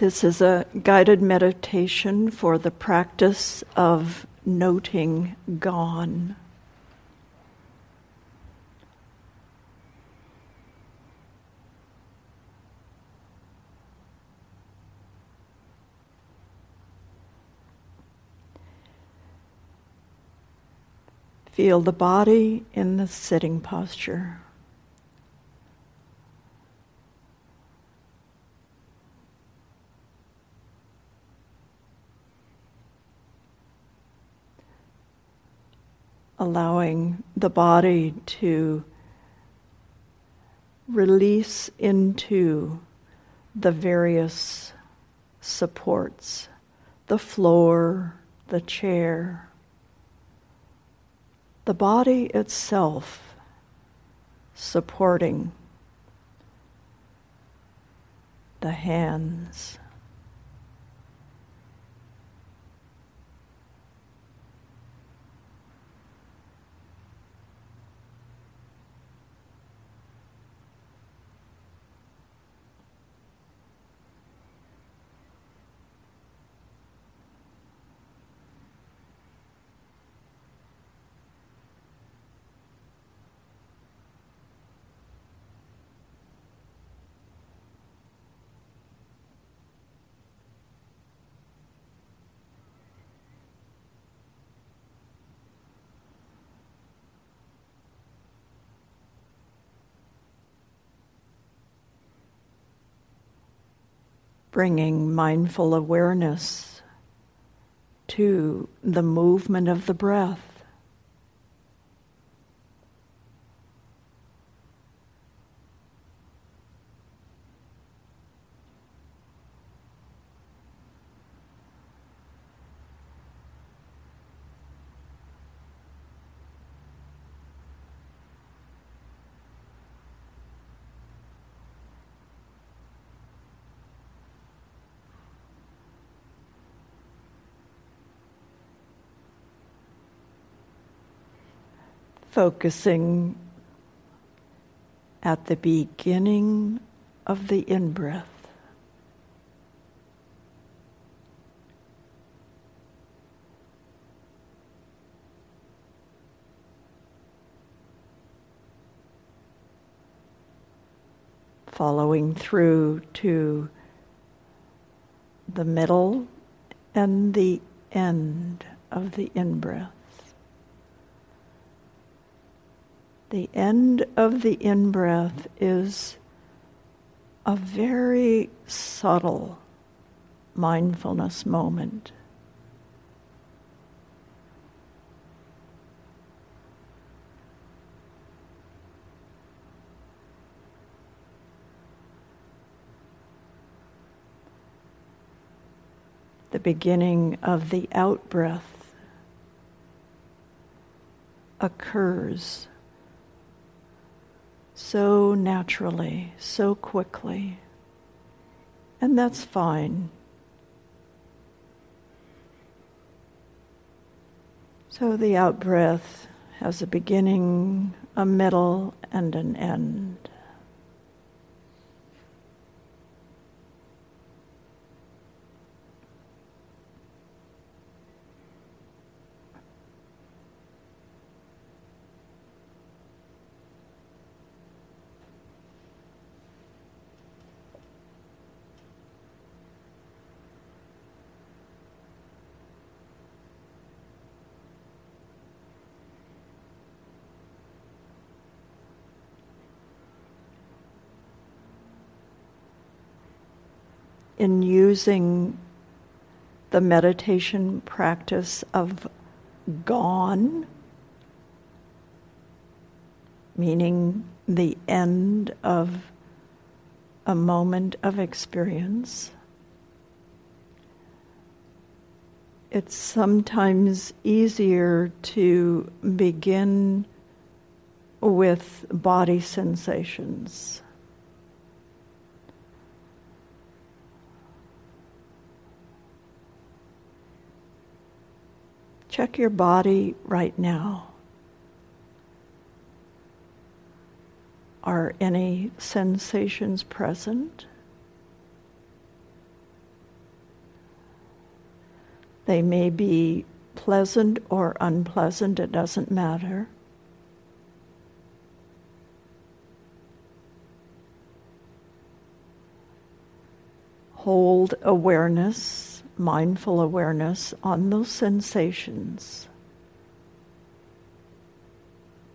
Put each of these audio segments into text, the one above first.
This is a guided meditation for the practice of noting gone. Feel the body in the sitting posture. Allowing the body to release into the various supports the floor, the chair, the body itself supporting the hands. Bringing mindful awareness to the movement of the breath. Focusing at the beginning of the in breath. Following through to the middle and the end of the in breath. The end of the in breath is a very subtle mindfulness moment. The beginning of the out breath occurs so naturally, so quickly. And that's fine. So the out breath has a beginning, a middle, and an end. In using the meditation practice of gone, meaning the end of a moment of experience. It's sometimes easier to begin with body sensations. Check your body right now. Are any sensations present? They may be pleasant or unpleasant, it doesn't matter. Hold awareness, mindful awareness on those sensations.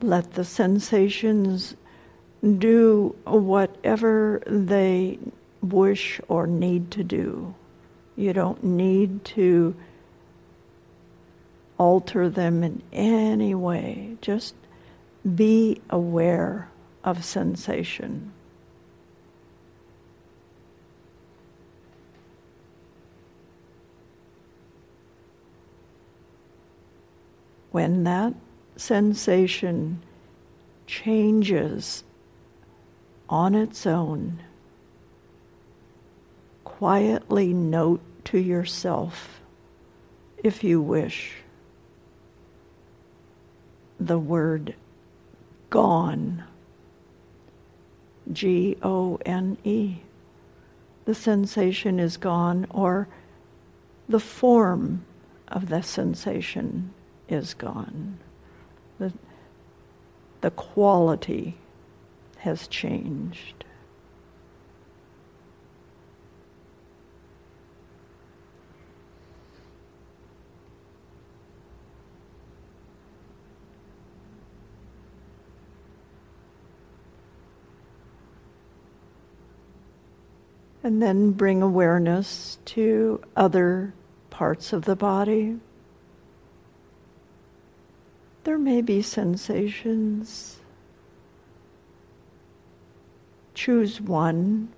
Let the sensations do whatever they wish or need to do. You don't need to alter them in any way. Just be aware of sensation. When that sensation changes on its own, quietly note to yourself, if you wish, the word gone. G O N E. The sensation is gone, or the form of the sensation is gone. The, the quality has changed. And then bring awareness to other parts of the body. There may be sensations choose one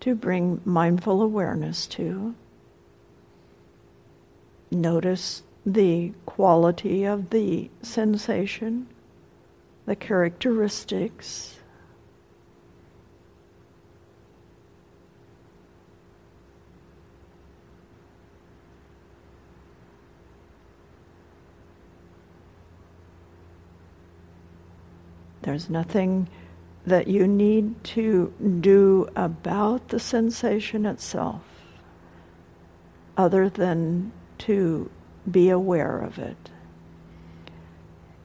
to bring mindful awareness to. Notice the quality of the sensation, the characteristics. There's nothing that you need to do about the sensation itself other than to be aware of it.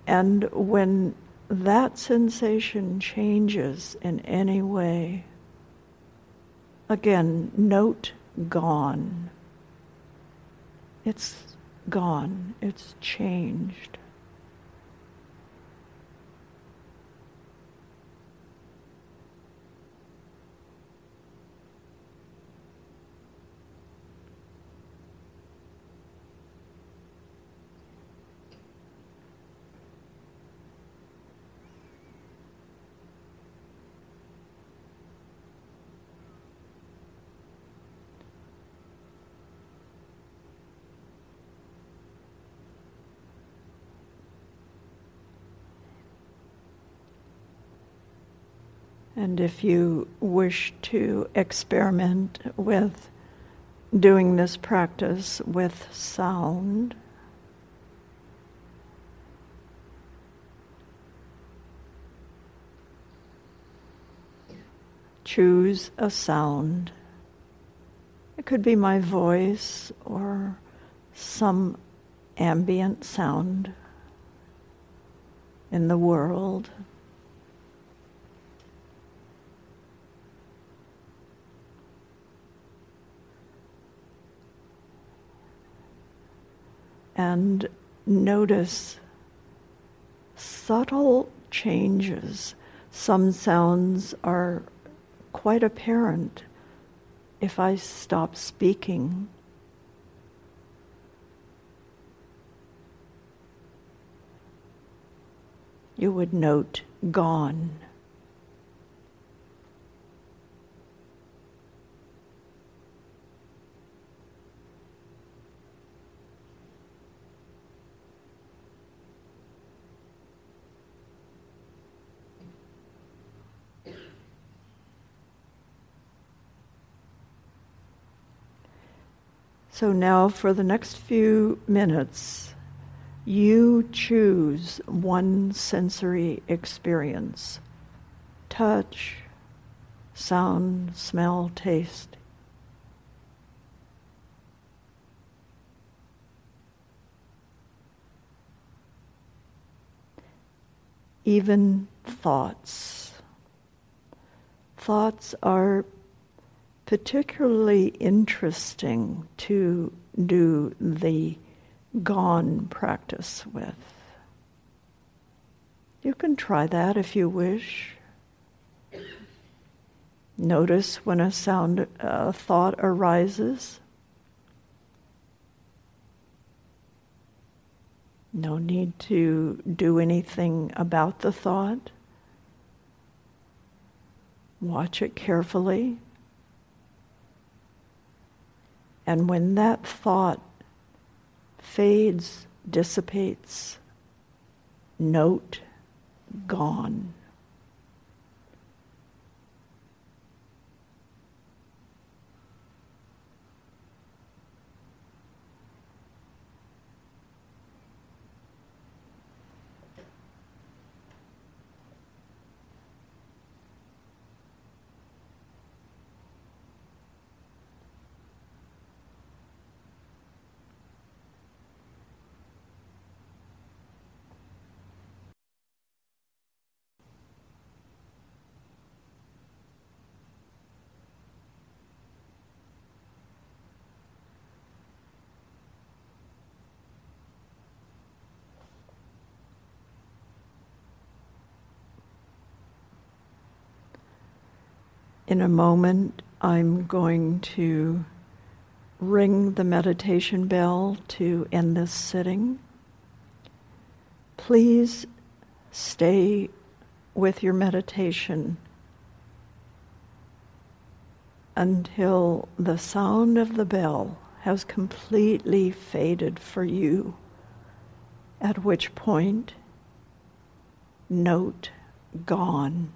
And when that sensation changes in any way, again, note gone. It's gone, it's changed. And if you wish to experiment with doing this practice with sound, choose a sound. It could be my voice or some ambient sound in the world. And notice subtle changes. Some sounds are quite apparent if I stop speaking. You would note gone. So now, for the next few minutes, you choose one sensory experience touch, sound, smell, taste. Even thoughts. Thoughts are particularly interesting to do the gone practice with. You can try that if you wish. Notice when a sound, a thought arises. No need to do anything about the thought. Watch it carefully. And when that thought fades, dissipates, note gone. In a moment, I'm going to ring the meditation bell to end this sitting. Please stay with your meditation until the sound of the bell has completely faded for you, at which point, note gone.